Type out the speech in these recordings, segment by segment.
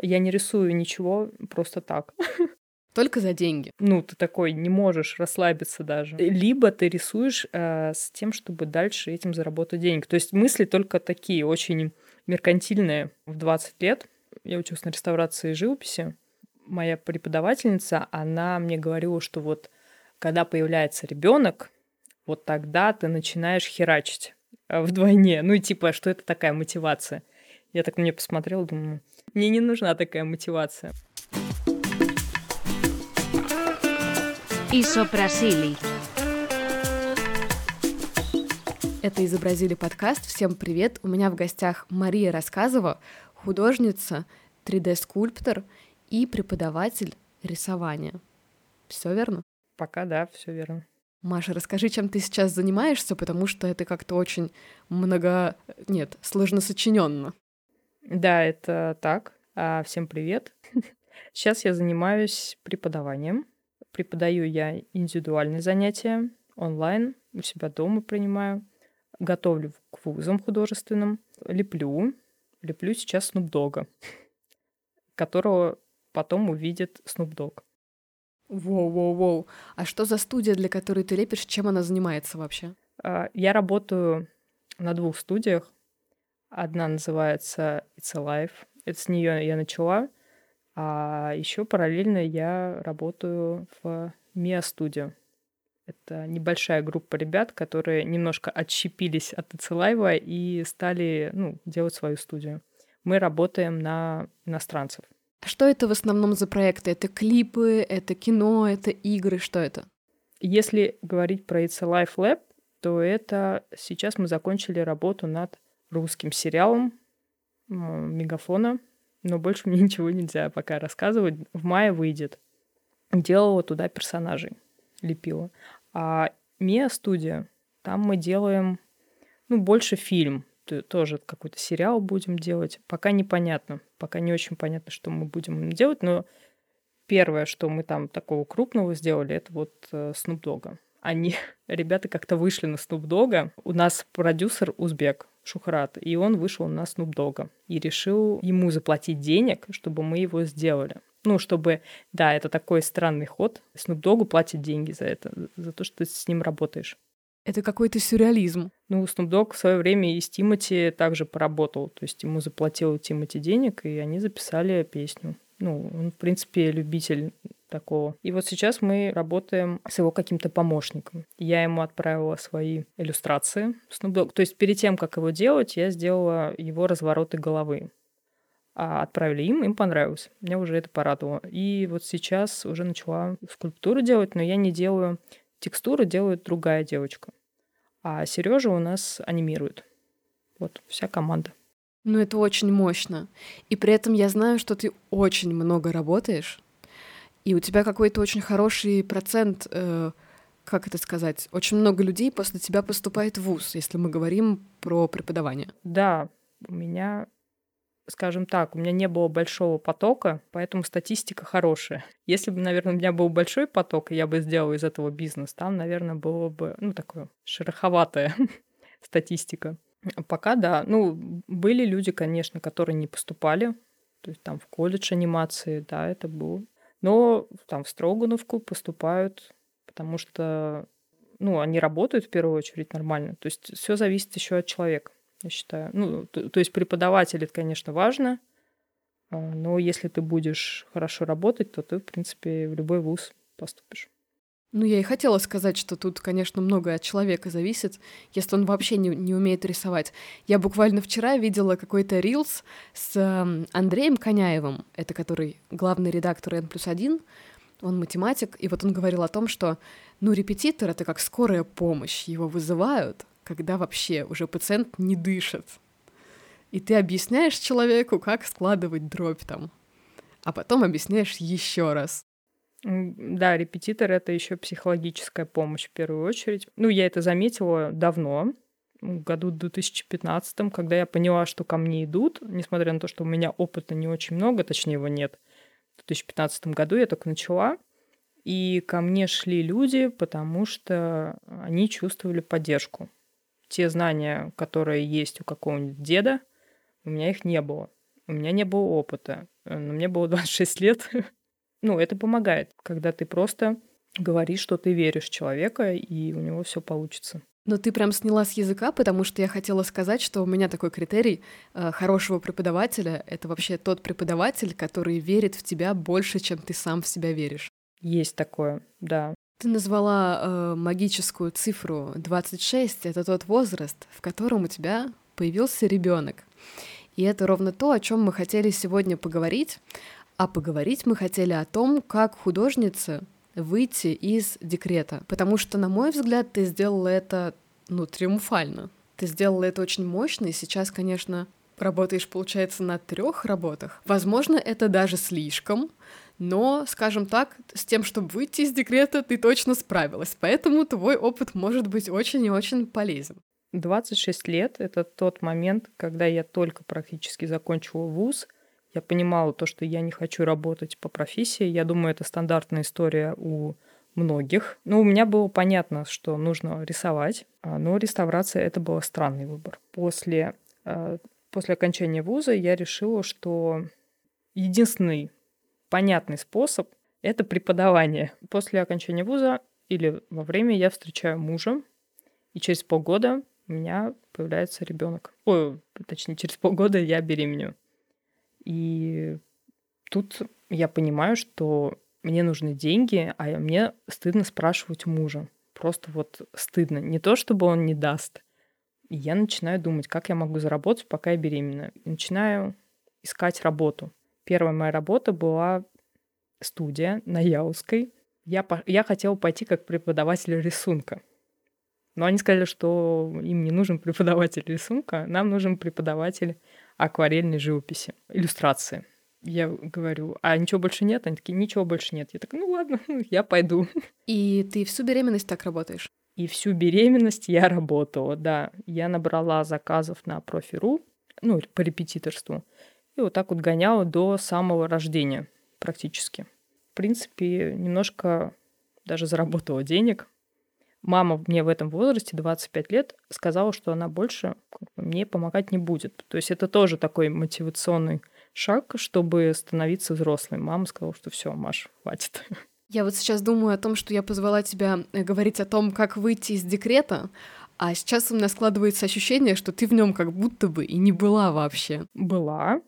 Я не рисую ничего просто так. Только за деньги. Ну, ты такой не можешь расслабиться даже. Либо ты рисуешь э, с тем, чтобы дальше этим заработать деньги. То есть мысли только такие, очень меркантильные. В 20 лет я училась на реставрации и живописи. Моя преподавательница, она мне говорила, что вот когда появляется ребенок, вот тогда ты начинаешь херачить э, вдвойне. Ну и типа, что это такая мотивация? Я так на нее посмотрела, думаю, мне не нужна такая мотивация. Исопрасили. Это «Изобразили подкаст». Всем привет! У меня в гостях Мария Рассказова, художница, 3D-скульптор и преподаватель рисования. Все верно? Пока да, все верно. Маша, расскажи, чем ты сейчас занимаешься, потому что это как-то очень много... Нет, сложно сочиненно. Да, это так. А, всем привет. Сейчас я занимаюсь преподаванием. Преподаю я индивидуальные занятия онлайн, у себя дома принимаю. Готовлю к вузам художественным. Леплю. Леплю сейчас Снупдога, которого потом увидит Снупдог. Воу-воу-воу. А что за студия, для которой ты лепишь? Чем она занимается вообще? А, я работаю на двух студиях. Одна называется It's Alive. Это с нее я начала. А еще параллельно я работаю в Mia Studio. Это небольшая группа ребят, которые немножко отщепились от Ицелаева и стали ну, делать свою студию. Мы работаем на иностранцев. А что это в основном за проекты? Это клипы, это кино, это игры, что это? Если говорить про It's a Life Lab, то это сейчас мы закончили работу над русским сериалом Мегафона но больше мне ничего нельзя пока рассказывать. В мае выйдет. Делала туда персонажей, лепила. А Мия студия, там мы делаем, ну, больше фильм, тоже какой-то сериал будем делать. Пока непонятно, пока не очень понятно, что мы будем делать, но первое, что мы там такого крупного сделали, это вот э, Snoop Dogg. Они, ребята, как-то вышли на Snoop Dogg. У нас продюсер узбек, Шухрат, и он вышел на Snoop Dogg и решил ему заплатить денег, чтобы мы его сделали. Ну, чтобы, да, это такой странный ход. Snoop Dogg платит деньги за это, за то, что ты с ним работаешь. Это какой-то сюрреализм. Ну, Snoop Dogg в свое время и с Тимати также поработал. То есть ему заплатил Тимати денег, и они записали песню. Ну, он, в принципе, любитель такого. И вот сейчас мы работаем с его каким-то помощником. Я ему отправила свои иллюстрации. То есть перед тем, как его делать, я сделала его развороты головы. А отправили им, им понравилось. Мне уже это порадовало. И вот сейчас уже начала скульптуру делать, но я не делаю текстуры, делает другая девочка. А Сережа у нас анимирует. Вот, вся команда. Ну, это очень мощно. И при этом я знаю, что ты очень много работаешь и у тебя какой-то очень хороший процент, э, как это сказать, очень много людей после тебя поступает в ВУЗ, если мы говорим про преподавание. Да, у меня, скажем так, у меня не было большого потока, поэтому статистика хорошая. Если бы, наверное, у меня был большой поток, и я бы сделала из этого бизнес, там, наверное, было бы, ну, такое шероховатая статистика. Пока да. Ну, были люди, конечно, которые не поступали, то есть там в колледж анимации, да, это был но там в Строгановку поступают, потому что ну, они работают в первую очередь нормально. То есть все зависит еще от человека, я считаю. Ну, то, то есть преподаватель это, конечно, важно, а, но если ты будешь хорошо работать, то ты, в принципе, в любой вуз поступишь. Ну, я и хотела сказать, что тут, конечно, многое от человека зависит, если он вообще не, не умеет рисовать. Я буквально вчера видела какой-то рилс с э, Андреем Коняевым, это который главный редактор N плюс один, он математик, и вот он говорил о том, что, ну, репетитор — это как скорая помощь, его вызывают, когда вообще уже пациент не дышит. И ты объясняешь человеку, как складывать дробь там, а потом объясняешь еще раз. Да, репетитор — это еще психологическая помощь в первую очередь. Ну, я это заметила давно, в году 2015, когда я поняла, что ко мне идут, несмотря на то, что у меня опыта не очень много, точнее его нет. В 2015 году я только начала, и ко мне шли люди, потому что они чувствовали поддержку. Те знания, которые есть у какого-нибудь деда, у меня их не было. У меня не было опыта, но мне было 26 лет. ну, это помогает, когда ты просто говоришь, что ты веришь в человека, и у него все получится. Но ты прям сняла с языка, потому что я хотела сказать, что у меня такой критерий э, хорошего преподавателя — это вообще тот преподаватель, который верит в тебя больше, чем ты сам в себя веришь. Есть такое, да. Ты назвала э, магическую цифру 26. Это тот возраст, в котором у тебя появился ребенок. И это ровно то, о чем мы хотели сегодня поговорить. А поговорить мы хотели о том, как художница выйти из декрета. Потому что, на мой взгляд, ты сделала это, ну, триумфально. Ты сделала это очень мощно, и сейчас, конечно, работаешь, получается, на трех работах. Возможно, это даже слишком, но, скажем так, с тем, чтобы выйти из декрета, ты точно справилась. Поэтому твой опыт может быть очень и очень полезен. 26 лет — это тот момент, когда я только практически закончила вуз — я понимала то, что я не хочу работать по профессии. Я думаю, это стандартная история у многих. Ну, у меня было понятно, что нужно рисовать, а, но реставрация — это был странный выбор. После, а, после окончания вуза я решила, что единственный понятный способ — это преподавание. После окончания вуза или во время я встречаю мужа, и через полгода у меня появляется ребенок. Ой, точнее, через полгода я беременю. И тут я понимаю, что мне нужны деньги, а мне стыдно спрашивать мужа. Просто вот стыдно. Не то, чтобы он не даст. И я начинаю думать, как я могу заработать, пока я беременна. И начинаю искать работу. Первая моя работа была студия на Яузской. Я, по... я хотела пойти как преподаватель рисунка. Но они сказали, что им не нужен преподаватель рисунка, нам нужен преподаватель акварельной живописи, иллюстрации. Я говорю, а ничего больше нет? Они такие, ничего больше нет. Я так, ну ладно, я пойду. И ты всю беременность так работаешь? И всю беременность я работала, да. Я набрала заказов на профи.ру, ну, по репетиторству, и вот так вот гоняла до самого рождения практически. В принципе, немножко даже заработала денег, мама мне в этом возрасте, 25 лет, сказала, что она больше мне помогать не будет. То есть это тоже такой мотивационный шаг, чтобы становиться взрослой. Мама сказала, что все, Маш, хватит. Я вот сейчас думаю о том, что я позвала тебя э, говорить о том, как выйти из декрета, а сейчас у меня складывается ощущение, что ты в нем как будто бы и не была вообще. Была.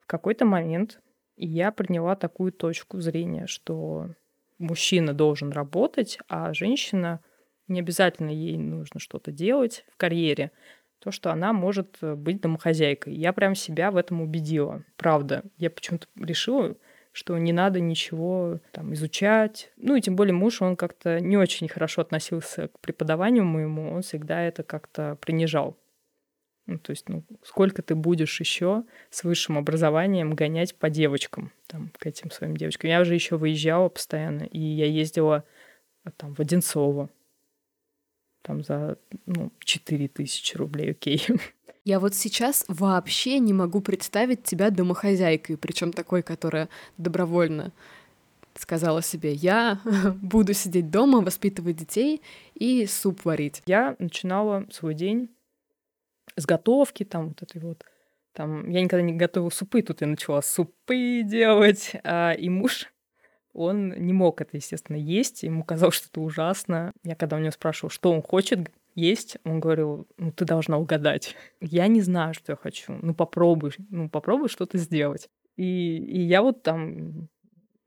В какой-то момент я приняла такую точку зрения, что мужчина должен работать, а женщина не обязательно ей нужно что-то делать в карьере, то, что она может э, быть домохозяйкой. Я прям себя в этом убедила. Правда. Я почему-то решила, что не надо ничего там изучать. Ну и тем более муж, он как-то не очень хорошо относился к преподаванию моему, он всегда это как-то принижал. Ну, то есть, ну, сколько ты будешь еще с высшим образованием гонять по девочкам, там, к этим своим девочкам. Я уже еще выезжала постоянно, и я ездила э, там в Одинцово, там за ну, 4 тысячи рублей, окей. Я вот сейчас вообще не могу представить тебя домохозяйкой, причем такой, которая добровольно сказала себе, я буду сидеть дома, воспитывать детей и суп варить. Я начинала свой день с готовки, там вот этой вот, там, я никогда не готовила супы, тут я начала супы делать, а, и муж он не мог это, естественно, есть. Ему казалось, что это ужасно. Я когда у него спрашивала, что он хочет есть, он говорил, ну ты должна угадать. Я не знаю, что я хочу. Ну попробуй, ну попробуй что-то сделать. И, и я вот там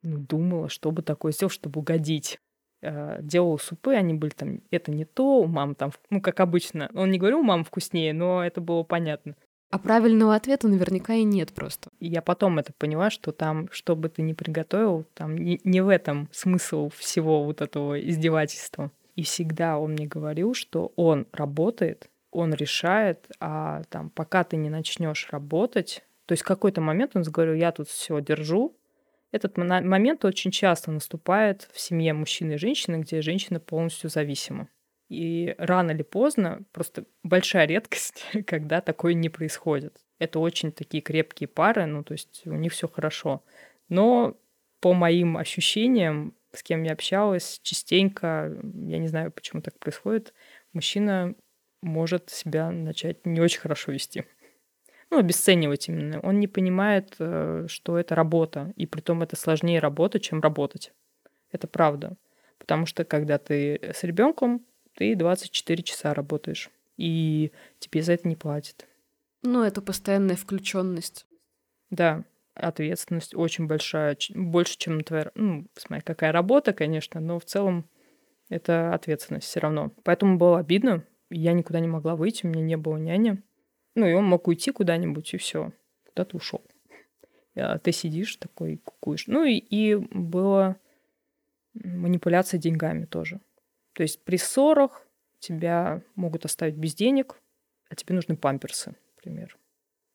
ну, думала, что бы такое сделать, чтобы угодить. Э, делала супы, они были там, это не то, у мамы там, ну, как обычно. Он не говорил, у мамы вкуснее, но это было понятно. А правильного ответа наверняка и нет просто. Я потом это поняла, что там, что бы ты ни приготовил, там не, не в этом смысл всего вот этого издевательства. И всегда он мне говорил, что он работает, он решает, а там пока ты не начнешь работать, то есть в какой-то момент он говорил, я тут все держу. Этот момент очень часто наступает в семье мужчины и женщины, где женщина полностью зависима. И рано или поздно, просто большая редкость, когда такое не происходит. Это очень такие крепкие пары, ну, то есть у них все хорошо. Но по моим ощущениям, с кем я общалась, частенько, я не знаю, почему так происходит, мужчина может себя начать не очень хорошо вести. ну, обесценивать именно. Он не понимает, э, что это работа, и при том это сложнее работа, чем работать. Это правда. Потому что когда ты с ребенком, ты 24 часа работаешь, и тебе за это не платят. Ну, это постоянная включенность. Да, ответственность очень большая, больше, чем твоя, ну, смотри, какая работа, конечно, но в целом это ответственность все равно. Поэтому было обидно, я никуда не могла выйти, у меня не было няни. Ну, и он мог уйти куда-нибудь, и все, куда ты ушел. А ты сидишь такой, кукуешь. Ну, и, и было манипуляция деньгами тоже. То есть при ссорах тебя могут оставить без денег, а тебе нужны памперсы, например.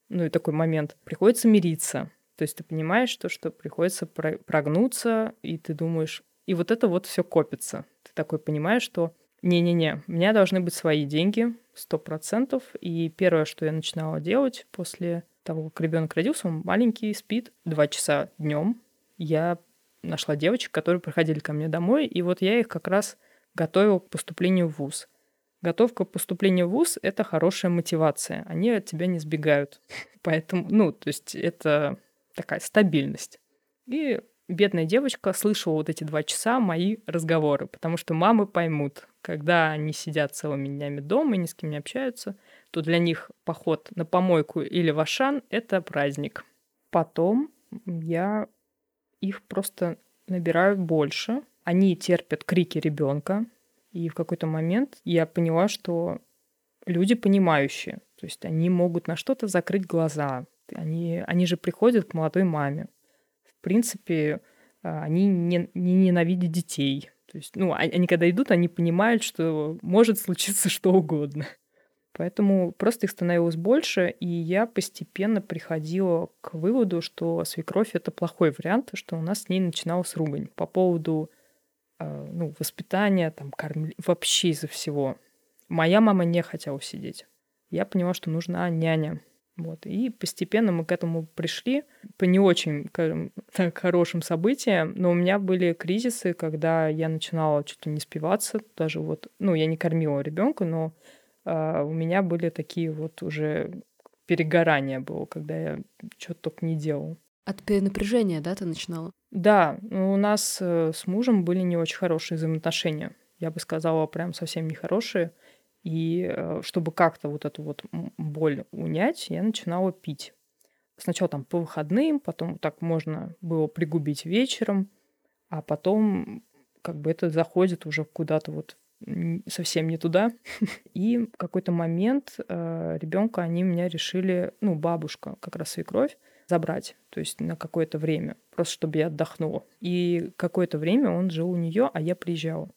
Ну и такой момент. Приходится мириться. То есть ты понимаешь, то, что приходится прогнуться, и ты думаешь... И вот это вот все копится. Ты такой понимаешь, что не-не-не, у меня должны быть свои деньги, сто процентов. И первое, что я начинала делать после того, как ребенок родился, он маленький, спит два часа днем. Я нашла девочек, которые приходили ко мне домой, и вот я их как раз готовила к поступлению в ВУЗ. Готовка к поступлению в ВУЗ — это хорошая мотивация. Они от тебя не сбегают. Поэтому, ну, то есть это такая стабильность. И бедная девочка слышала вот эти два часа мои разговоры, потому что мамы поймут, когда они сидят целыми днями дома и ни с кем не общаются, то для них поход на помойку или в Ашан — это праздник. Потом я их просто набираю больше. Они терпят крики ребенка. И в какой-то момент я поняла, что люди понимающие. То есть они могут на что-то закрыть глаза. Они, они же приходят к молодой маме. В принципе, а, они не, не ненавидят детей. То есть, ну, а, они когда идут, они понимают, что может случиться что угодно. Поэтому просто их становилось больше, и я постепенно приходила к выводу, что свекровь — это плохой вариант, что у нас с ней начиналась ругань по поводу ну, воспитания, там, корм... вообще из-за всего. Моя мама не хотела сидеть. Я поняла, что нужна няня. Вот. И постепенно мы к этому пришли по не очень так, хорошим событиям, но у меня были кризисы, когда я начинала ли не спиваться, даже вот, ну, я не кормила ребенка, но а, у меня были такие вот уже перегорания было, когда я что-то только не делал. От перенапряжения, да, ты начинала? Да, ну, у нас э, с мужем были не очень хорошие взаимоотношения. Я бы сказала, прям совсем нехорошие. И э, чтобы как-то вот эту вот боль унять, я начинала пить. Сначала там по выходным, потом так можно было пригубить вечером, а потом как бы это заходит уже куда-то вот совсем не туда. И в какой-то момент э, ребенка они меня решили, ну, бабушка, как раз свекровь, забрать, то есть на какое-то время, просто чтобы я отдохнула. И какое-то время он жил у нее, а я приезжала,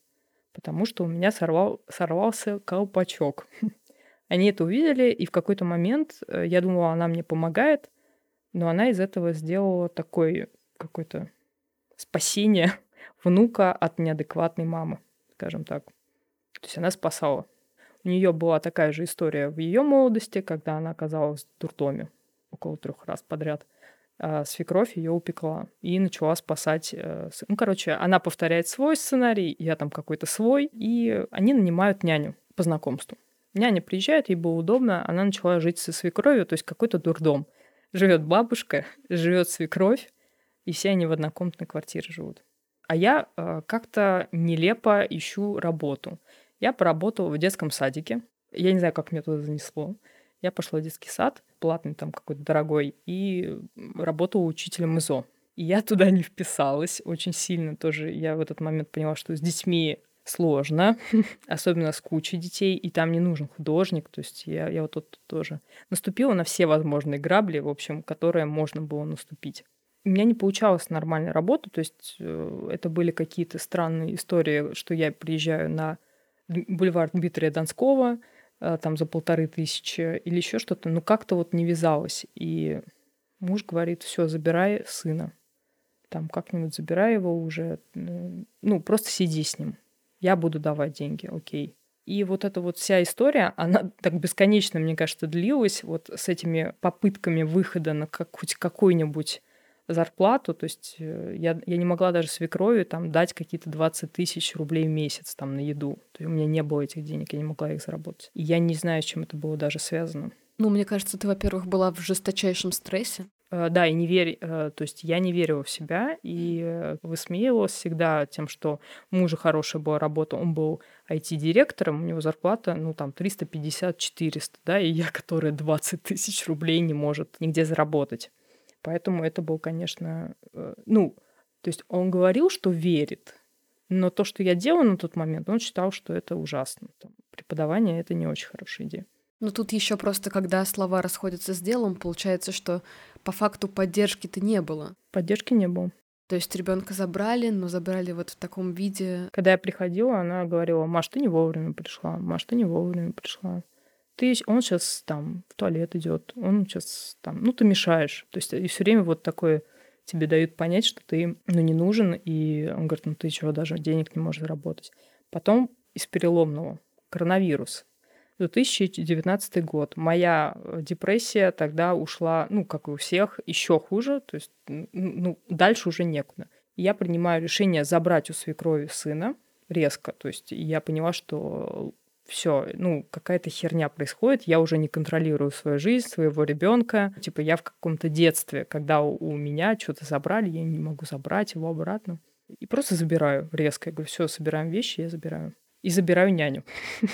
потому что у меня сорвал, сорвался колпачок. Они это увидели, и в какой-то момент э, я думала, она мне помогает, но она из этого сделала такое какое-то спасение внука от неадекватной мамы, скажем так. То есть она спасала. У нее была такая же история в ее молодости, когда она оказалась в дурдоме около трех раз подряд. А свекровь ее упекла и начала спасать. Э, ну, короче, она повторяет свой сценарий, я там какой-то свой, и они нанимают няню по знакомству. Няня приезжает, ей было удобно, она начала жить со свекровью, то есть какой-то дурдом. Живет бабушка, живет свекровь, и все они в однокомнатной квартире живут. А я э, как-то нелепо ищу работу. Я поработала в детском садике. Я не знаю, как меня туда занесло. Я пошла в детский сад, платный там какой-то дорогой, и работала учителем ИЗО. И я туда не вписалась очень сильно тоже. Я в этот момент поняла, что с детьми сложно, особенно с кучей детей, и там не нужен художник. То есть я, я вот тут тоже наступила на все возможные грабли, в общем, которые можно было наступить. У меня не получалось нормально работать, то есть э, это были какие-то странные истории, что я приезжаю на бульвар Дмитрия Донского, там за полторы тысячи или еще что-то, но как-то вот не вязалось. И муж говорит, все, забирай сына. Там как-нибудь забирай его уже, ну, просто сиди с ним. Я буду давать деньги, окей. И вот эта вот вся история, она так бесконечно, мне кажется, длилась вот с этими попытками выхода на как, хоть какой-нибудь зарплату, то есть э, я, я не могла даже свекрови там дать какие-то 20 тысяч рублей в месяц там на еду. То есть у меня не было этих денег, я не могла их заработать. И я не знаю, с чем это было даже связано. Ну, мне кажется, ты, во-первых, была в жесточайшем стрессе. Э, да, и не верь, э, то есть я не верила в себя и высмеивалась всегда тем, что у мужа хорошая была работа, он был IT-директором, у него зарплата, ну, там, 350-400, да, и я, которая 20 тысяч рублей не может нигде заработать. Поэтому это был, конечно, ну, то есть он говорил, что верит, но то, что я делала на тот момент, он считал, что это ужасно. Там, преподавание — это не очень хорошая идея. Ну тут еще просто, когда слова расходятся с делом, получается, что по факту поддержки-то не было. Поддержки не было. То есть ребенка забрали, но забрали вот в таком виде. Когда я приходила, она говорила, Маш, ты не вовремя пришла, Маш, ты не вовремя пришла. Ты, он сейчас там в туалет идет, он сейчас там, ну ты мешаешь. То есть и все время вот такое тебе дают понять, что ты, ну, не нужен, и он говорит, ну ты чего, даже денег не можешь заработать. Потом из переломного коронавирус. 2019 год. Моя э, депрессия тогда ушла, ну, как и у всех, еще хуже, то есть, ну, дальше уже некуда. Я принимаю решение забрать у свекрови сына резко, то есть я поняла, что все, ну, какая-то херня происходит, я уже не контролирую свою жизнь, своего ребенка. Типа я в каком-то детстве, когда у, у меня что-то забрали, я не могу забрать его обратно. И просто забираю резко. Я говорю, все, собираем вещи, я забираю. И забираю няню.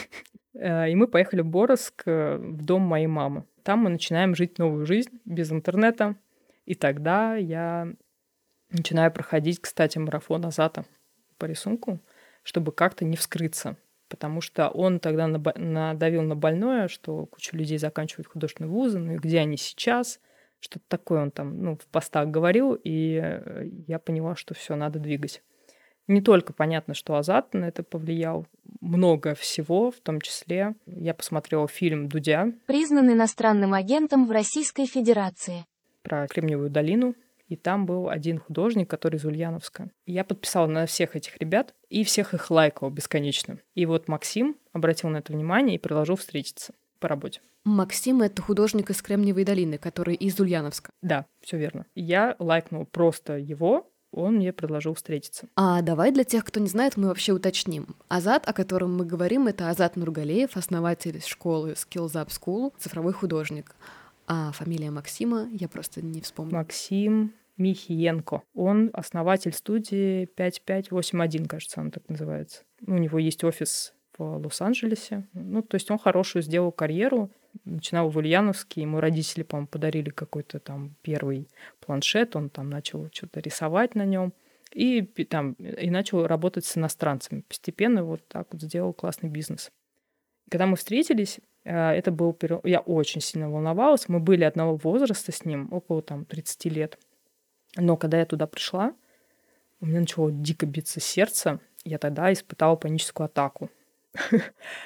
Э, и мы поехали в Боровск, э, в дом моей мамы. Там мы начинаем жить новую жизнь без интернета. И тогда я начинаю проходить, кстати, марафон Азата по рисунку, чтобы как-то не вскрыться. Потому что он тогда надавил на больное, что куча людей заканчивают художественные вузы, ну и где они сейчас, что-то такое он там ну, в постах говорил, и э, я поняла, что все, надо двигать. Не только понятно, что Азат на это повлиял, много всего, в том числе я посмотрела фильм «Дудя». Признан иностранным агентом в Российской Федерации. Про Кремниевую долину. И там был один художник, который из Ульяновска. Я подписала на всех этих ребят и всех их лайкал бесконечно. И вот Максим обратил на это внимание и предложил встретиться по работе. Максим — это художник из Кремниевой долины, который из Ульяновска. Да, все верно. Я лайкнул просто его, он мне предложил встретиться. А давай для тех, кто не знает, мы вообще уточним. Азат, о котором мы говорим, это Азат Нургалеев, основатель школы Skills Up School, цифровой художник. А фамилия Максима я просто не вспомню. Максим Михиенко. Он основатель студии 5581, кажется, он так называется. У него есть офис в Лос-Анджелесе. Ну, то есть он хорошую сделал карьеру, начинал в Ульяновске, ему родители, по-моему, подарили какой-то там первый планшет, он там начал что-то рисовать на нем и там и начал работать с иностранцами. Постепенно вот так вот сделал классный бизнес. Когда мы встретились, э, это был я очень сильно волновалась. Мы были одного возраста с ним, около там 30 лет. Но когда я туда пришла, у меня начало дико биться сердце. Я тогда испытала паническую атаку.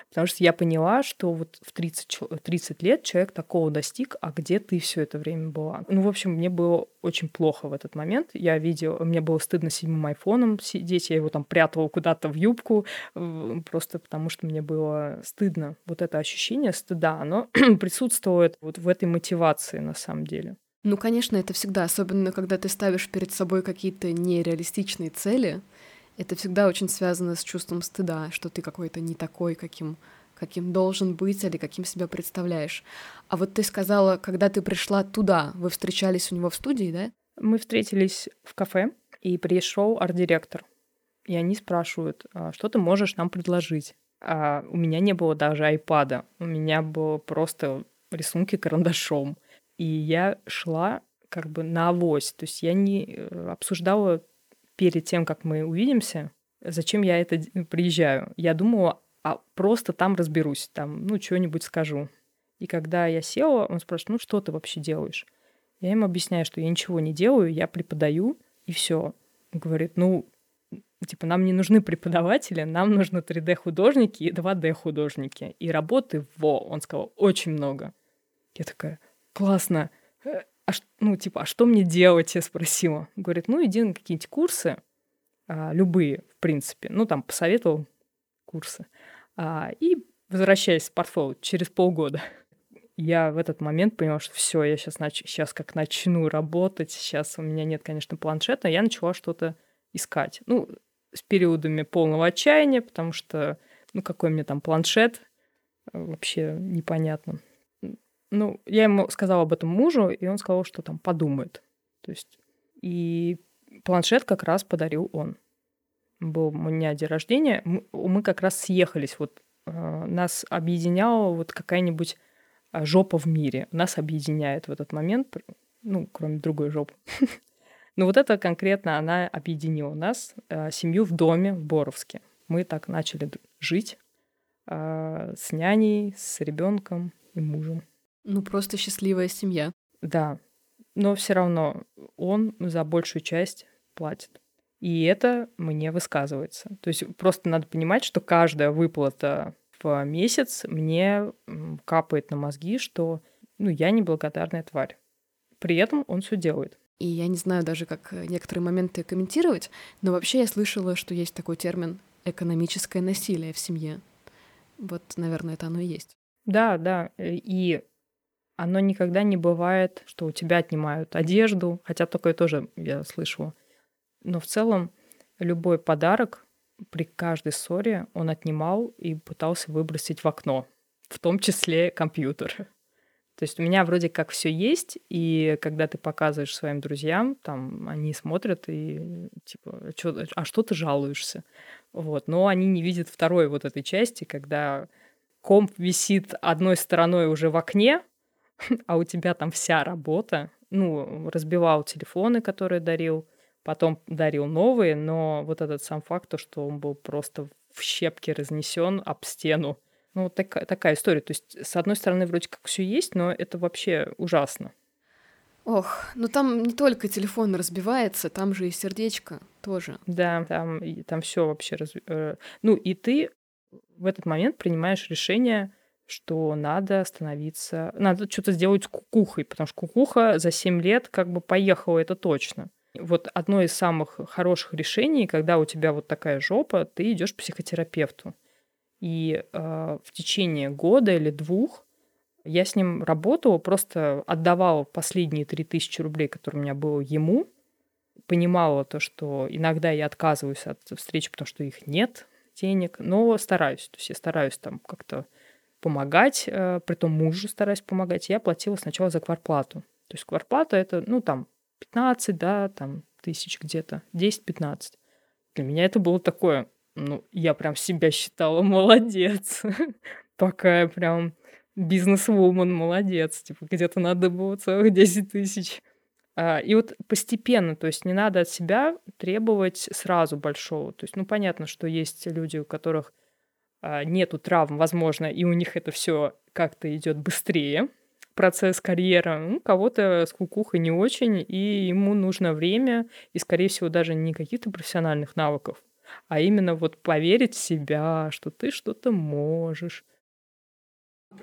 Потому что я поняла, что вот в 30, 30 лет человек такого достиг, а где ты все это время была? Ну, в общем, мне было очень плохо в этот момент. Я видела, мне было стыдно седьмым айфоном сидеть, я его там прятала куда-то в юбку, просто потому что мне было стыдно. Вот это ощущение стыда, оно присутствует вот в этой мотивации на самом деле. Ну, конечно, это всегда, особенно когда ты ставишь перед собой какие-то нереалистичные цели, это всегда очень связано с чувством стыда, что ты какой-то не такой, каким каким должен быть или каким себя представляешь. А вот ты сказала, когда ты пришла туда, вы встречались у него в студии, да? Мы встретились в кафе, и пришел арт-директор. И они спрашивают, «А что ты можешь нам предложить? А у меня не было даже айпада, у меня было просто рисунки карандашом. И я шла как бы на авось, то есть я не э, обсуждала перед тем, как мы увидимся, зачем я это приезжаю. Я думала, а просто там разберусь, там, ну, что-нибудь скажу. И когда я села, он спрашивает, ну, что ты вообще делаешь? Я им объясняю, что я ничего не делаю, я преподаю, и все. Он говорит, ну, типа, нам не нужны преподаватели, нам нужны 3D-художники и 2D-художники. И работы, во, он сказал, очень много. Я такая, классно а, ну, типа, а что мне делать, я спросила. Говорит, ну, иди на какие-нибудь курсы, а, любые, в принципе. Ну, там, посоветовал курсы. А, и возвращаясь в портфолио через полгода. Я в этот момент поняла, что все, я сейчас, нач... сейчас как начну работать, сейчас у меня нет, конечно, планшета, я начала что-то искать. Ну, с периодами полного отчаяния, потому что, ну, какой мне там планшет, вообще непонятно. Ну, я ему сказала об этом мужу, и он сказал, что там подумает. То есть, и планшет как раз подарил он. Был у меня день рождения, мы, мы как раз съехались. Вот э, нас объединяла вот какая-нибудь а, жопа в мире. Нас объединяет в этот момент, ну, кроме другой жопы. Но вот это конкретно она объединила нас, э, семью в доме в Боровске. Мы так начали жить э, с няней, с ребенком и мужем. Ну, просто счастливая семья. Да. Но все равно он за большую часть платит. И это мне высказывается. То есть просто надо понимать, что каждая выплата в месяц мне капает на мозги, что ну, я неблагодарная тварь. При этом он все делает. И я не знаю даже, как э, некоторые моменты комментировать, но вообще я слышала, что есть такой термин экономическое насилие в семье. Вот, наверное, это оно и есть. Да, да. Э, и оно никогда не бывает, что у тебя отнимают одежду, хотя такое тоже я слышала. Но в целом любой подарок при каждой ссоре он отнимал и пытался выбросить в окно, в том числе компьютер. То есть у меня вроде как все есть, и когда ты показываешь своим друзьям, там они смотрят и типа, чё, а что ты жалуешься? Вот, но они не видят второй вот этой части, когда комп висит одной стороной уже в окне, а у тебя там вся работа. Ну, разбивал телефоны, которые дарил, потом дарил новые, но вот этот сам факт, то, что он был просто в щепки разнесен об стену, ну, вот такая, такая история. То есть, с одной стороны, вроде как все есть, но это вообще ужасно. Ох, ну там не только телефон разбивается, там же и сердечко тоже. Да, там, там все вообще раз... Э, ну, и ты в этот момент принимаешь решение, что надо становиться... Надо что-то сделать с кукухой, потому что кукуха за 7 лет как бы поехала, это точно. Вот одно из самых хороших решений, когда у тебя вот такая жопа, ты идешь к психотерапевту. И э, в течение года или двух я с ним работала, просто отдавала последние 3000 рублей, которые у меня было ему, понимала то, что иногда я отказываюсь от встреч, потому что их нет денег, но стараюсь. То есть я стараюсь там как-то помогать, э, при том мужу стараюсь помогать. Я платила сначала за кварплату. То есть кварплата это, ну, там, 15, да, там, тысяч где-то, 10-15. Для меня это было такое, ну, я прям себя считала молодец. Такая прям бизнес-вумен, молодец. Типа, где-то надо было целых 10 тысяч. А, и вот постепенно, то есть не надо от себя требовать сразу большого. То есть, ну, понятно, что есть люди, у которых нету травм, возможно, и у них это все как-то идет быстрее, процесс карьера. Ну, кого-то с кукухой не очень, и ему нужно время, и, скорее всего, даже не каких-то профессиональных навыков, а именно вот поверить в себя, что ты что-то можешь.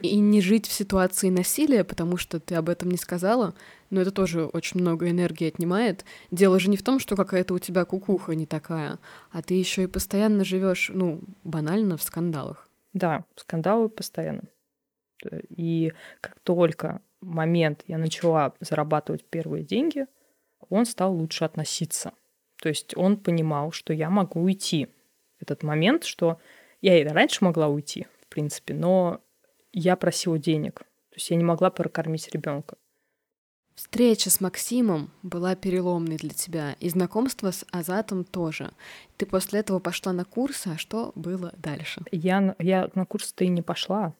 И не жить в ситуации насилия, потому что ты об этом не сказала, но это тоже очень много энергии отнимает. Дело же не в том, что какая-то у тебя кукуха не такая, а ты еще и постоянно живешь, ну, банально в скандалах. Да, скандалы постоянно. И как только момент я начала зарабатывать первые деньги, он стал лучше относиться. То есть он понимал, что я могу уйти. Этот момент, что я и раньше могла уйти, в принципе, но я просила денег. То есть я не могла прокормить ребенка. Встреча с Максимом была переломной для тебя, и знакомство с Азатом тоже. Ты после этого пошла на курсы, а что было дальше? Я, я на курсы-то и не пошла.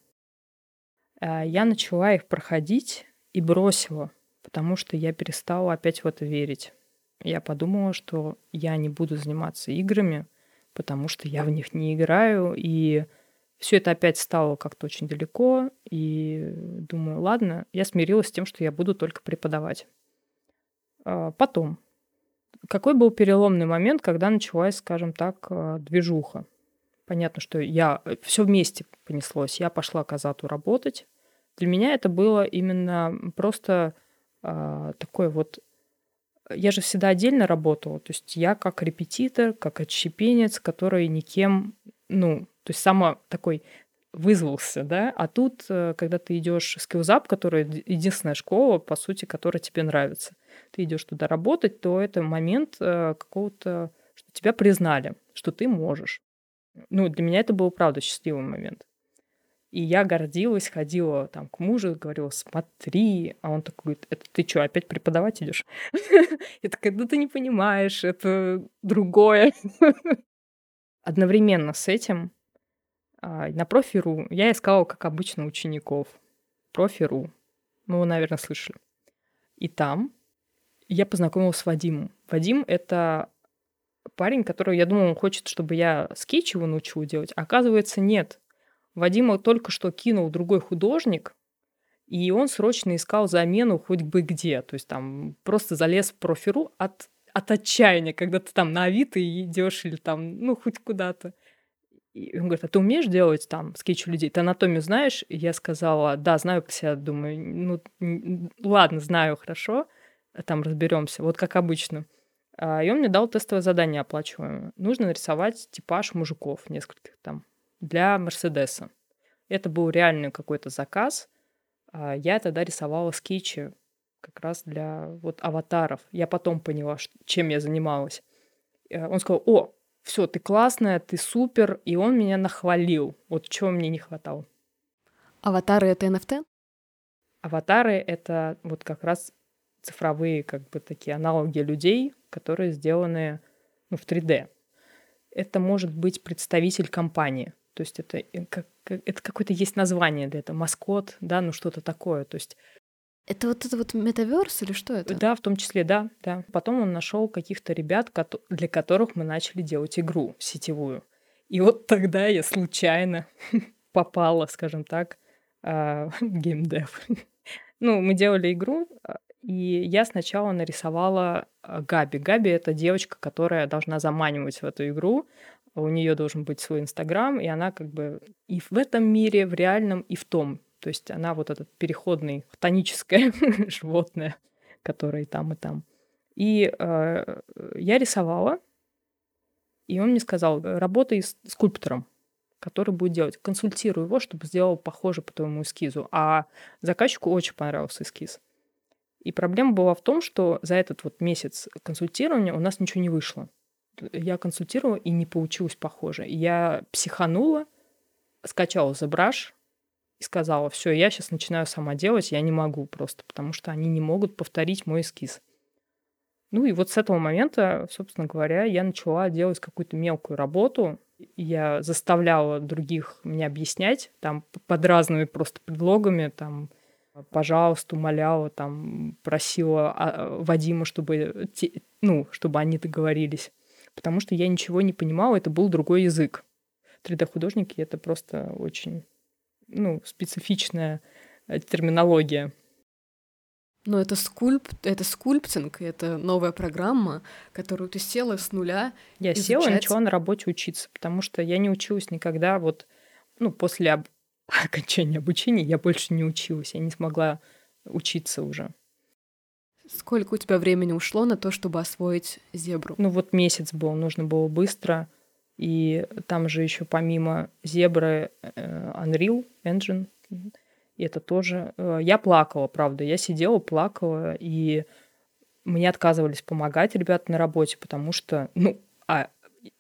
А, я начала их проходить и бросила, потому что я перестала опять в это верить я подумала, что я не буду заниматься играми, потому что я в них не играю, и все это опять стало как-то очень далеко, и думаю, ладно, я смирилась с тем, что я буду только преподавать. А, потом, какой был переломный момент, когда началась, скажем так, а, движуха? Понятно, что я все вместе понеслось. Я пошла к Азату работать. Для меня это было именно просто э, такой вот я же всегда отдельно работала. То есть я как репетитор, как отщепенец, который никем, ну, то есть сама такой вызвался, да, а тут, э, когда ты идешь в скиллзап, которая единственная школа, по сути, которая тебе нравится, ты идешь туда работать, то это момент э, какого-то, что тебя признали, что ты можешь. Ну, для меня это был, правда, счастливый момент. И я гордилась, ходила там к мужу, говорила, смотри. А он такой говорит, это ты что, опять преподавать идешь? Я такая, да ты не понимаешь, это другое. Одновременно с этим а, на профи.ру я искала, как обычно, учеников. Профи.ру. Ну, вы, наверное, слышали. И там я познакомилась с Вадимом. Вадим — это парень, который, я думала, он хочет, чтобы я скетч его научила делать. А оказывается, нет. Вадима только что кинул другой художник, и он срочно искал замену хоть бы где. То есть там просто залез в профиру от, от отчаяния, когда ты там на Авито идешь или там, ну, хоть куда-то. И он говорит, а ты умеешь делать там скетчи людей? Ты анатомию знаешь? И я сказала, да, знаю, себя думаю, ну, ладно, знаю, хорошо, там разберемся, вот как обычно. А, и он мне дал тестовое задание оплачиваемое. Нужно нарисовать типаж мужиков нескольких там для Мерседеса. Это был реальный какой-то заказ. А, я тогда рисовала скетчи как раз для вот аватаров. Я потом поняла, чем я занималась. Э, он сказал, о, все, ты классная, ты супер, и он меня нахвалил. Вот чего мне не хватало. Аватары — это NFT? Аватары — это вот как раз цифровые как бы такие аналоги людей, которые сделаны ну, в 3D. Это может быть представитель компании. То есть это, э, как, это какое-то есть название для этого, маскот, да, ну что-то такое. То есть это вот это вот метаверс или что это? Да, в том числе, да, да. Потом он нашел каких-то ребят, для которых мы начали делать игру сетевую. И вот тогда я случайно попала, скажем так, а, в геймдев. ну, мы делали игру, и я сначала нарисовала а, Габи. Габи — это девочка, которая должна заманивать в эту игру. У нее должен быть свой Инстаграм, и она как бы и в этом мире, в реальном, и в том то есть она вот этот переходный, хтоническое животное, которое и там, и там. И э, я рисовала, и он мне сказал, работай с скульптором, который будет делать. Консультирую его, чтобы сделал похоже по твоему эскизу. А заказчику очень понравился эскиз. И проблема была в том, что за этот вот месяц консультирования у нас ничего не вышло. Я консультировала, и не получилось похоже. Я психанула, скачала ZBrush, и сказала, все, я сейчас начинаю сама делать, я не могу просто, потому что они не могут повторить мой эскиз. Ну и вот с этого момента, собственно говоря, я начала делать какую-то мелкую работу. Я заставляла других мне объяснять, там, под разными просто предлогами, там, пожалуйста, умоляла, там, просила а, Вадима, чтобы, те, ну, чтобы они договорились. Потому что я ничего не понимала, это был другой язык. 3D-художники — это просто очень ну, специфичная э, терминология. Но это скульп, это скульптинг, это новая программа, которую ты села с нуля. Я изучать. села и начала на работе учиться, потому что я не училась никогда вот, ну, после об... окончания обучения я больше не училась, я не смогла учиться уже. Сколько у тебя времени ушло на то, чтобы освоить зебру? Ну вот месяц был, нужно было быстро. И там же еще помимо зебры э, Unreal Engine, и это тоже... Э, я плакала, правда. Я сидела, плакала, и мне отказывались помогать ребята на работе, потому что, ну, а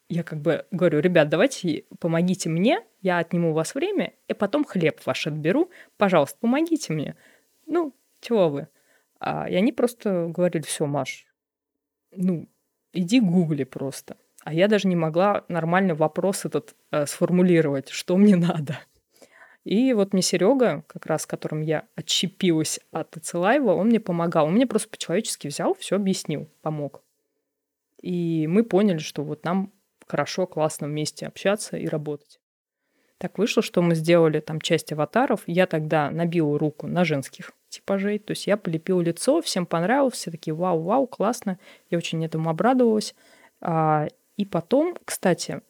я как бы говорю, ребят, давайте помогите мне, я отниму у вас время, и потом хлеб ваш отберу, пожалуйста, помогите мне. Ну, чего вы? А, и они просто говорили, все, Маш, ну, иди гугли просто. А я даже не могла нормально вопрос этот э, сформулировать, что мне надо. И вот мне Серега, как раз с которым я отщепилась от Ицелаева, он мне помогал. Он мне просто по-человечески взял, все объяснил, помог. И мы поняли, что вот нам хорошо, классно вместе общаться и работать. Так вышло, что мы сделали там часть аватаров. Я тогда набила руку на женских типажей. То есть я полепила лицо, всем понравилось, все такие вау-вау, классно. Я очень этому обрадовалась. И потом, кстати,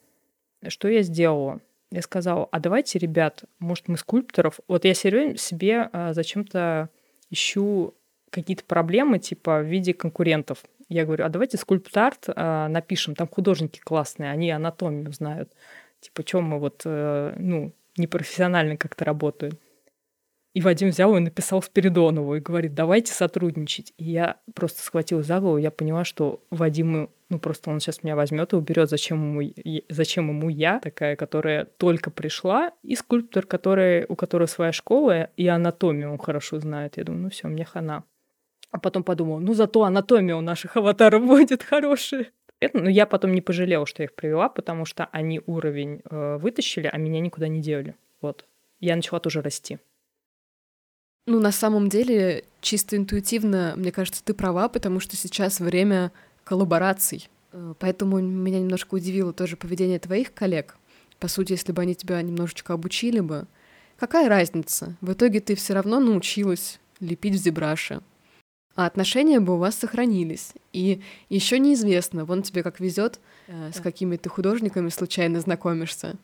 что я сделала? Я сказала, а давайте, ребят, может, мы скульпторов... Вот я себе а, зачем-то ищу какие-то проблемы, типа, в виде конкурентов. Я говорю, а давайте скульптарт а, напишем, там художники классные, они анатомию знают. Типа, чем мы вот, а, ну, непрофессионально как-то работают. И Вадим взял и написал Спиридонову и говорит, давайте сотрудничать. И я просто схватила за голову, я поняла, что Вадиму, ну просто он сейчас меня возьмет и уберет, зачем ему, зачем ему я, такая, которая только пришла, и скульптор, который, у которого своя школа, и анатомию он хорошо знает. Я думаю, ну все, мне хана. А потом подумала, ну зато анатомия у наших аватаров будет хорошая. Но ну, я потом не пожалела, что я их привела, потому что они уровень э, вытащили, а меня никуда не делали. Вот. Я начала тоже расти. Ну, на самом деле, чисто интуитивно, мне кажется, ты права, потому что сейчас время коллабораций. Э, поэтому меня немножко удивило тоже поведение твоих коллег. По сути, если бы они тебя немножечко обучили бы, какая разница? В итоге ты все равно научилась лепить в зебраше. А отношения бы у вас сохранились. И еще неизвестно, вон тебе как везет, э, с какими ты художниками случайно знакомишься.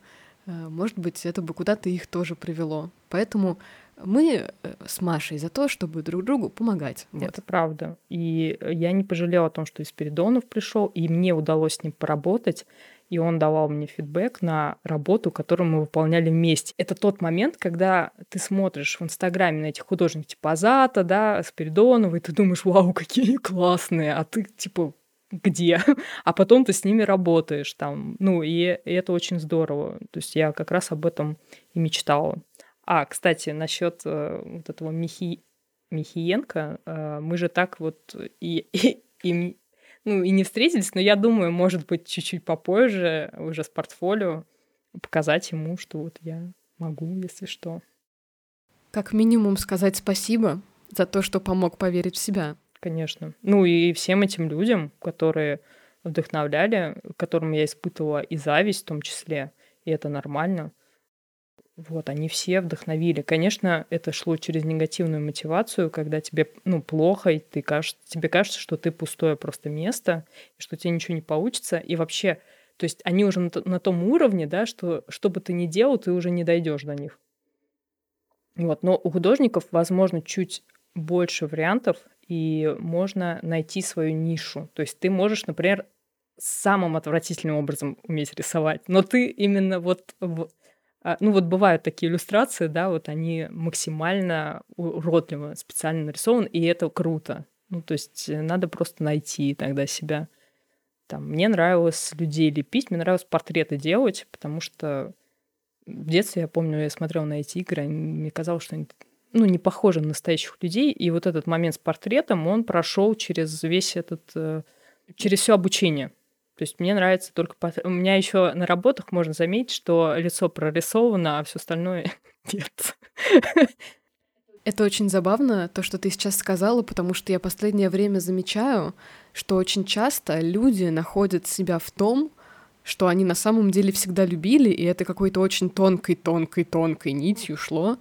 Э, может быть, это бы куда-то их тоже привело. Поэтому мы э, с Машей за то, чтобы друг другу помогать. Вот. Это правда. И я не пожалела о том, что из Спиридонов пришел, и мне удалось с ним поработать, и он давал мне фидбэк на работу, которую мы выполняли вместе. Это тот момент, когда ты смотришь в Инстаграме на этих художников типа Азата, да, Спиридонова, и ты думаешь, вау, какие классные, а ты типа где, а потом ты с ними работаешь там. Ну, и, и это очень здорово. То есть я как раз об этом и мечтала. А, кстати, насчет э, вот этого Михи... Михиенко, э, мы же так вот и, и, и, ну, и не встретились, но я думаю, может быть, чуть-чуть попозже уже с портфолио показать ему, что вот я могу, если что. Как минимум сказать спасибо за то, что помог поверить в себя. Конечно. Ну и всем этим людям, которые вдохновляли, которым я испытывала и зависть в том числе, и это нормально. Вот, они все вдохновили. Конечно, это шло через негативную мотивацию, когда тебе, ну, плохо, и ты кажется, тебе кажется, что ты пустое просто место, и что тебе ничего не получится. И вообще, то есть они уже на, на том уровне, да, что что бы ты ни делал, ты уже не дойдешь до них. Вот, но у художников, возможно, чуть больше вариантов, и можно найти свою нишу. То есть ты можешь, например, самым отвратительным образом уметь рисовать, но ты именно вот в а, ну вот бывают такие иллюстрации, да, вот они максимально уродливо специально нарисованы, и это круто. Ну, то есть э, надо просто найти тогда себя. Там, мне нравилось людей лепить, мне нравилось портреты делать, потому что в детстве, я помню, я смотрела на эти игры, мне казалось, что они ну, не похожи на настоящих людей, и вот этот момент с портретом, он прошел через весь этот, э, через все обучение. То есть мне нравится только... У меня еще на работах можно заметить, что лицо прорисовано, а все остальное нет. Это очень забавно, то, что ты сейчас сказала, потому что я последнее время замечаю, что очень часто люди находят себя в том, что они на самом деле всегда любили, и это какой-то очень тонкой-тонкой-тонкой нитью шло,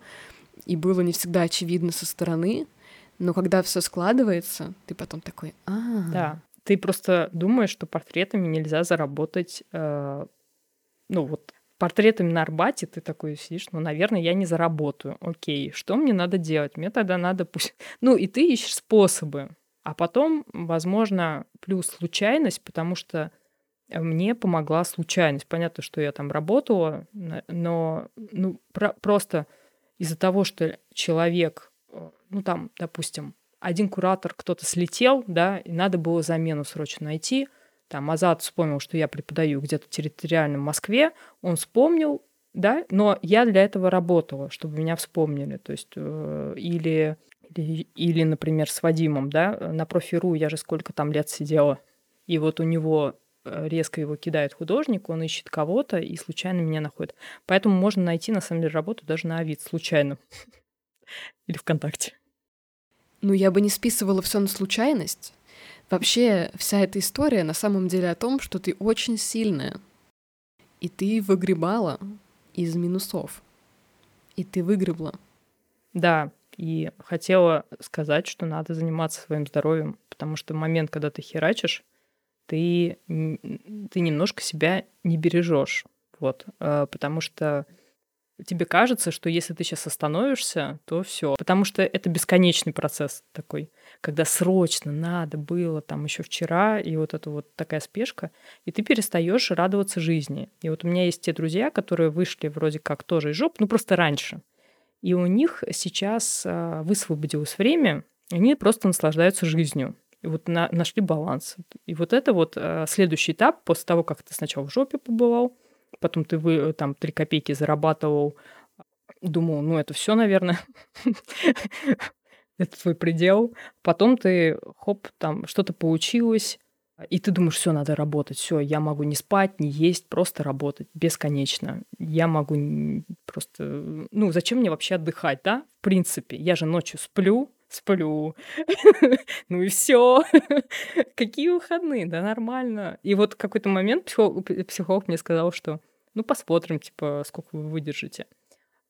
и было не всегда очевидно со стороны, но когда все складывается, ты потом такой, а, да. Ты просто думаешь, что портретами нельзя заработать, э, ну вот портретами на Арбате ты такой сидишь, ну, наверное, я не заработаю. Окей, что мне надо делать? Мне тогда надо пусть... Ну, и ты ищешь способы. А потом, возможно, плюс случайность, потому что мне помогла случайность. Понятно, что я там работала, но ну, про- просто из-за того, что человек, э, ну там, допустим, один куратор, кто-то слетел, да, и надо было замену срочно найти. Там Азат вспомнил, что я преподаю где-то территориально в Москве, он вспомнил, да, но я для этого работала, чтобы меня вспомнили. То есть э, или, или, или, например, с Вадимом, да, на профиру я же сколько там лет сидела, и вот у него э, резко его кидает художник, он ищет кого-то и случайно меня находит. Поэтому можно найти, на самом деле, работу даже на Авид случайно. Или ВКонтакте. Ну, я бы не списывала все на случайность. Вообще, вся эта история на самом деле о том, что ты очень сильная. И ты выгребала из минусов. И ты выгребла. Да, и хотела сказать, что надо заниматься своим здоровьем, потому что момент, когда ты херачишь, ты, ты немножко себя не бережешь. Вот, э, потому что тебе кажется, что если ты сейчас остановишься, то все. Потому что это бесконечный процесс такой, когда срочно надо было там еще вчера, и вот это вот такая спешка, и ты перестаешь радоваться жизни. И вот у меня есть те друзья, которые вышли вроде как тоже из жоп, ну просто раньше. И у них сейчас а, высвободилось время, они просто наслаждаются жизнью. И вот на, нашли баланс. И вот это вот а, следующий этап после того, как ты сначала в жопе побывал, потом ты вы, там три копейки зарабатывал, думал, ну это все, наверное, это твой предел. Потом ты, хоп, там что-то получилось, и ты думаешь, все, надо работать, все, я могу не спать, не есть, просто работать бесконечно. Я могу просто... Ну, зачем мне вообще отдыхать, да? В принципе, я же ночью сплю, сплю. ну и все. Какие выходные? Да нормально. И вот какой-то момент психолог мне сказал, что ну посмотрим, типа, сколько вы выдержите.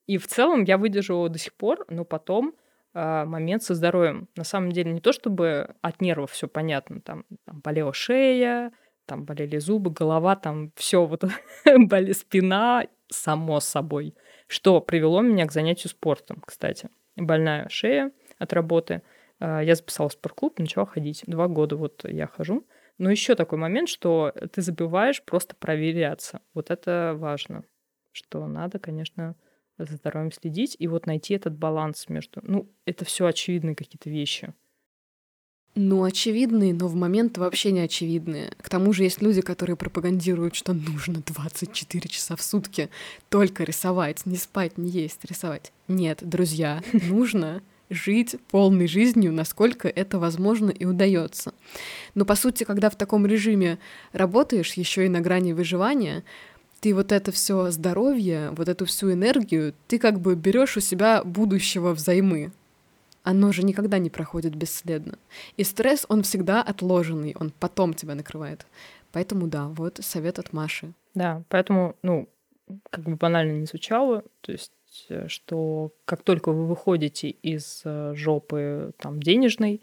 И в целом я выдержала до сих пор, но потом а, момент со здоровьем. На самом деле не то, чтобы от нервов все понятно, там, там болела шея, там болели зубы, голова, там все вот болит спина, само собой. Что привело меня к занятию спортом, кстати. Больная шея от работы. А, я записалась в спортклуб, начала ходить. Два года вот я хожу. Но еще такой момент, что ты забываешь просто проверяться. Вот это важно. Что надо, конечно, за здоровьем следить и вот найти этот баланс между... Ну, это все очевидные какие-то вещи. Ну, очевидные, но в момент вообще не очевидные. К тому же есть люди, которые пропагандируют, что нужно 24 часа в сутки только рисовать, не спать, не есть, рисовать. Нет, друзья, нужно жить полной жизнью, насколько это возможно и удается. Но по сути, когда в таком режиме работаешь, еще и на грани выживания, ты вот это все здоровье, вот эту всю энергию, ты как бы берешь у себя будущего взаймы. Оно же никогда не проходит бесследно. И стресс, он всегда отложенный, он потом тебя накрывает. Поэтому да, вот совет от Маши. Да, поэтому, ну, как бы банально не звучало, то есть э, что как только вы выходите из э, жопы там денежной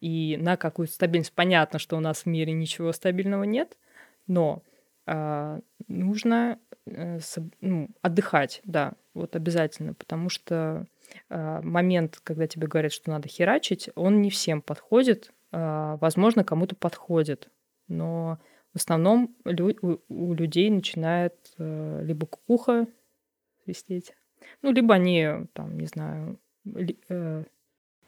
и на какую-то стабильность, понятно, что у нас в мире ничего стабильного нет, но а, нужно э, ну, отдыхать, да, вот обязательно, потому что а, момент, когда тебе говорят, что надо херачить, он не всем подходит. А, возможно, кому-то подходит, но в основном у людей начинает э, либо кукуха свистеть, ну, либо они, там, не знаю, э,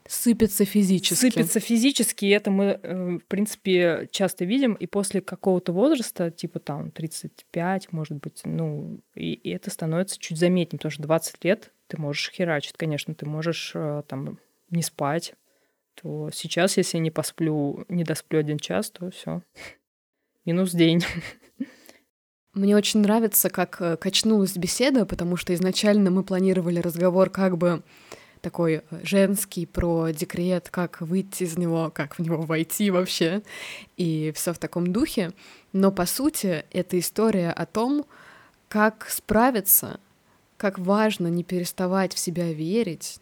Сыпется физически. Сыпется физически, и это мы, э, в принципе, часто видим, и после какого-то возраста, типа там 35, может быть, ну, и, и это становится чуть заметнее, потому что 20 лет ты можешь херачить, конечно, ты можешь э, там не спать, то сейчас, если я не посплю, не досплю один час, то все минус день. Мне очень нравится, как э, качнулась беседа, потому что изначально мы планировали разговор как бы такой э, женский про декрет, как выйти из него, как в него войти вообще, и все в таком духе. Но по сути это история о том, как справиться, как важно не переставать в себя верить.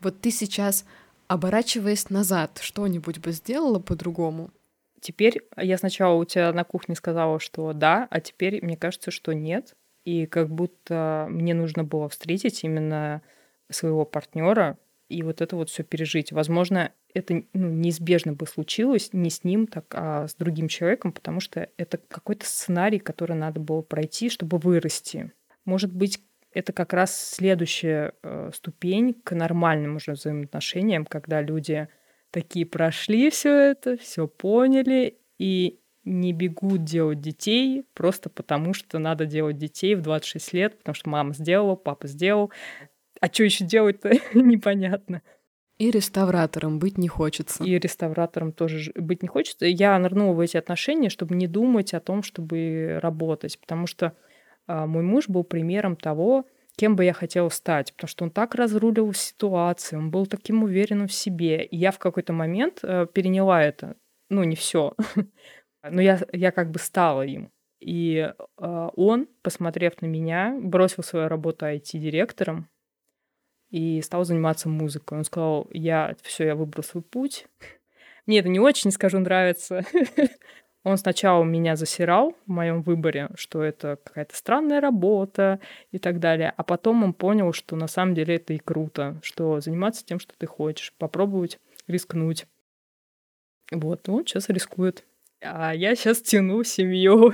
Вот ты сейчас, оборачиваясь назад, что-нибудь бы сделала по-другому? Теперь я сначала у тебя на кухне сказала, что да, а теперь мне кажется, что нет. И как будто мне нужно было встретить именно своего партнера и вот это вот все пережить. Возможно, это ну, неизбежно бы случилось не с ним, так а с другим человеком, потому что это какой-то сценарий, который надо было пройти, чтобы вырасти. Может быть, это как раз следующая э, ступень к нормальным уже взаимоотношениям, когда люди такие прошли все это, все поняли и не бегут делать детей просто потому, что надо делать детей в 26 лет, потому что мама сделала, папа сделал, а что еще делать-то, непонятно. И реставратором быть не хочется. И реставратором тоже быть не хочется. Я нырнула в эти отношения, чтобы не думать о том, чтобы работать, потому что а, мой муж был примером того, кем бы я хотела стать, потому что он так разрулил ситуацию, он был таким уверенным в себе. И я в какой-то момент а, переняла это. Ну, не все. Но я, я как бы стала им. И э, он, посмотрев на меня, бросил свою работу IT-директором, и стал заниматься музыкой. Он сказал, я все, я выбрал свой путь. Мне это не очень, скажу, нравится. Он сначала меня засирал в моем выборе, что это какая-то странная работа и так далее. А потом он понял, что на самом деле это и круто, что заниматься тем, что ты хочешь, попробовать рискнуть. Вот, он сейчас рискует. А я сейчас тяну семью.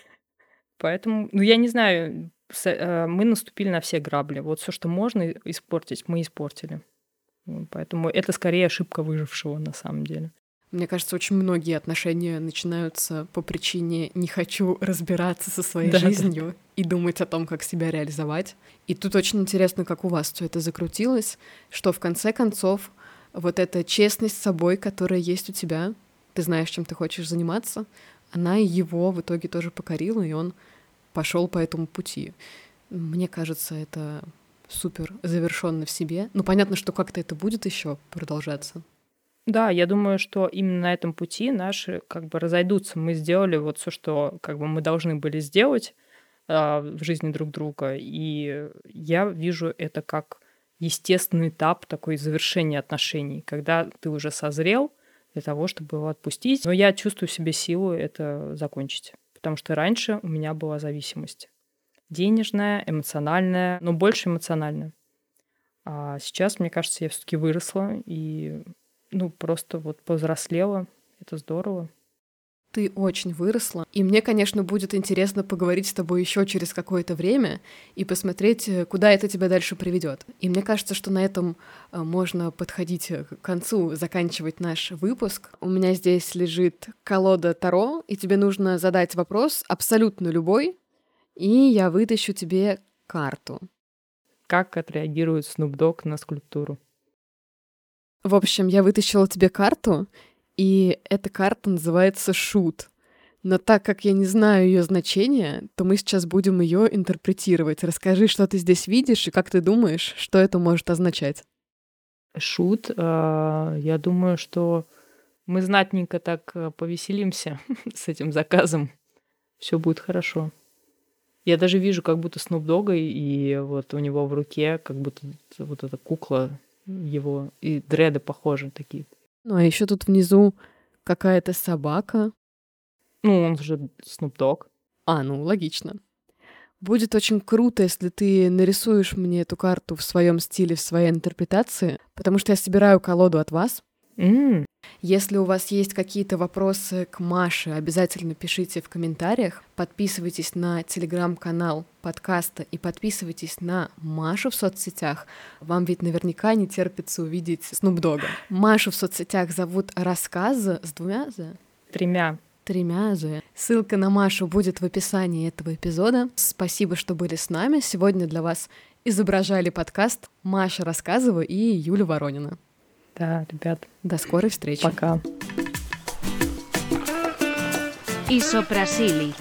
Поэтому, ну, я не знаю, э, мы наступили на все грабли. Вот все, что можно испортить, мы испортили. Поэтому это скорее ошибка выжившего на самом деле. Мне кажется, очень многие отношения начинаются по причине «не хочу разбираться со своей да, жизнью» да. и думать о том, как себя реализовать. И тут очень интересно, как у вас все это закрутилось, что в конце концов вот эта честность с собой, которая есть у тебя, ты знаешь, чем ты хочешь заниматься, она его в итоге тоже покорила, и он пошел по этому пути. Мне кажется, это супер завершенно в себе. Ну, понятно, что как-то это будет еще продолжаться. Да, я думаю, что именно на этом пути наши как бы разойдутся. Мы сделали вот все, что как бы мы должны были сделать э, в жизни друг друга, и я вижу это как естественный этап такой завершения отношений, когда ты уже созрел для того, чтобы его отпустить. Но я чувствую в себе силу это закончить, потому что раньше у меня была зависимость денежная, эмоциональная, но больше эмоциональная. А сейчас, мне кажется, я все-таки выросла и ну, просто вот повзрослела. Это здорово. Ты очень выросла. И мне, конечно, будет интересно поговорить с тобой еще через какое-то время и посмотреть, э, куда это тебя дальше приведет. И мне кажется, что на этом э, можно подходить к концу, заканчивать наш выпуск. У меня здесь лежит колода Таро, и тебе нужно задать вопрос абсолютно любой, и я вытащу тебе карту. Как отреагирует Dogg на скульптуру? В общем, я вытащила тебе карту, и эта карта называется «Шут». Но так как я не знаю ее значения, то мы сейчас будем ее интерпретировать. Расскажи, что ты здесь видишь и как ты думаешь, что это может означать. Шут, а, я думаю, что мы знатненько так э, повеселимся с этим заказом. Все будет хорошо. Я даже вижу, как будто Снуп Дога, и вот у него в руке как будто вот эта кукла его, и дреды похожи такие. Ну, а еще тут внизу какая-то собака. Ну, он же Дог. А, ну, логично. Будет очень круто, если ты нарисуешь мне эту карту в своем стиле, в своей интерпретации, потому что я собираю колоду от вас. Mm. Если у вас есть какие-то вопросы к Маше, обязательно пишите в комментариях. Подписывайтесь на телеграм-канал подкаста и подписывайтесь на Машу в соцсетях. Вам ведь наверняка не терпится увидеть Снупдога. Машу в соцсетях зовут Рассказы с двумя «з». Тремя. Тремя «з». Ссылка на Машу будет в описании этого эпизода. Спасибо, что были с нами. Сегодня для вас изображали подкаст Маша Рассказова и Юля Воронина. Да, ребят. До скорой встречи. Пока. Isoprazili.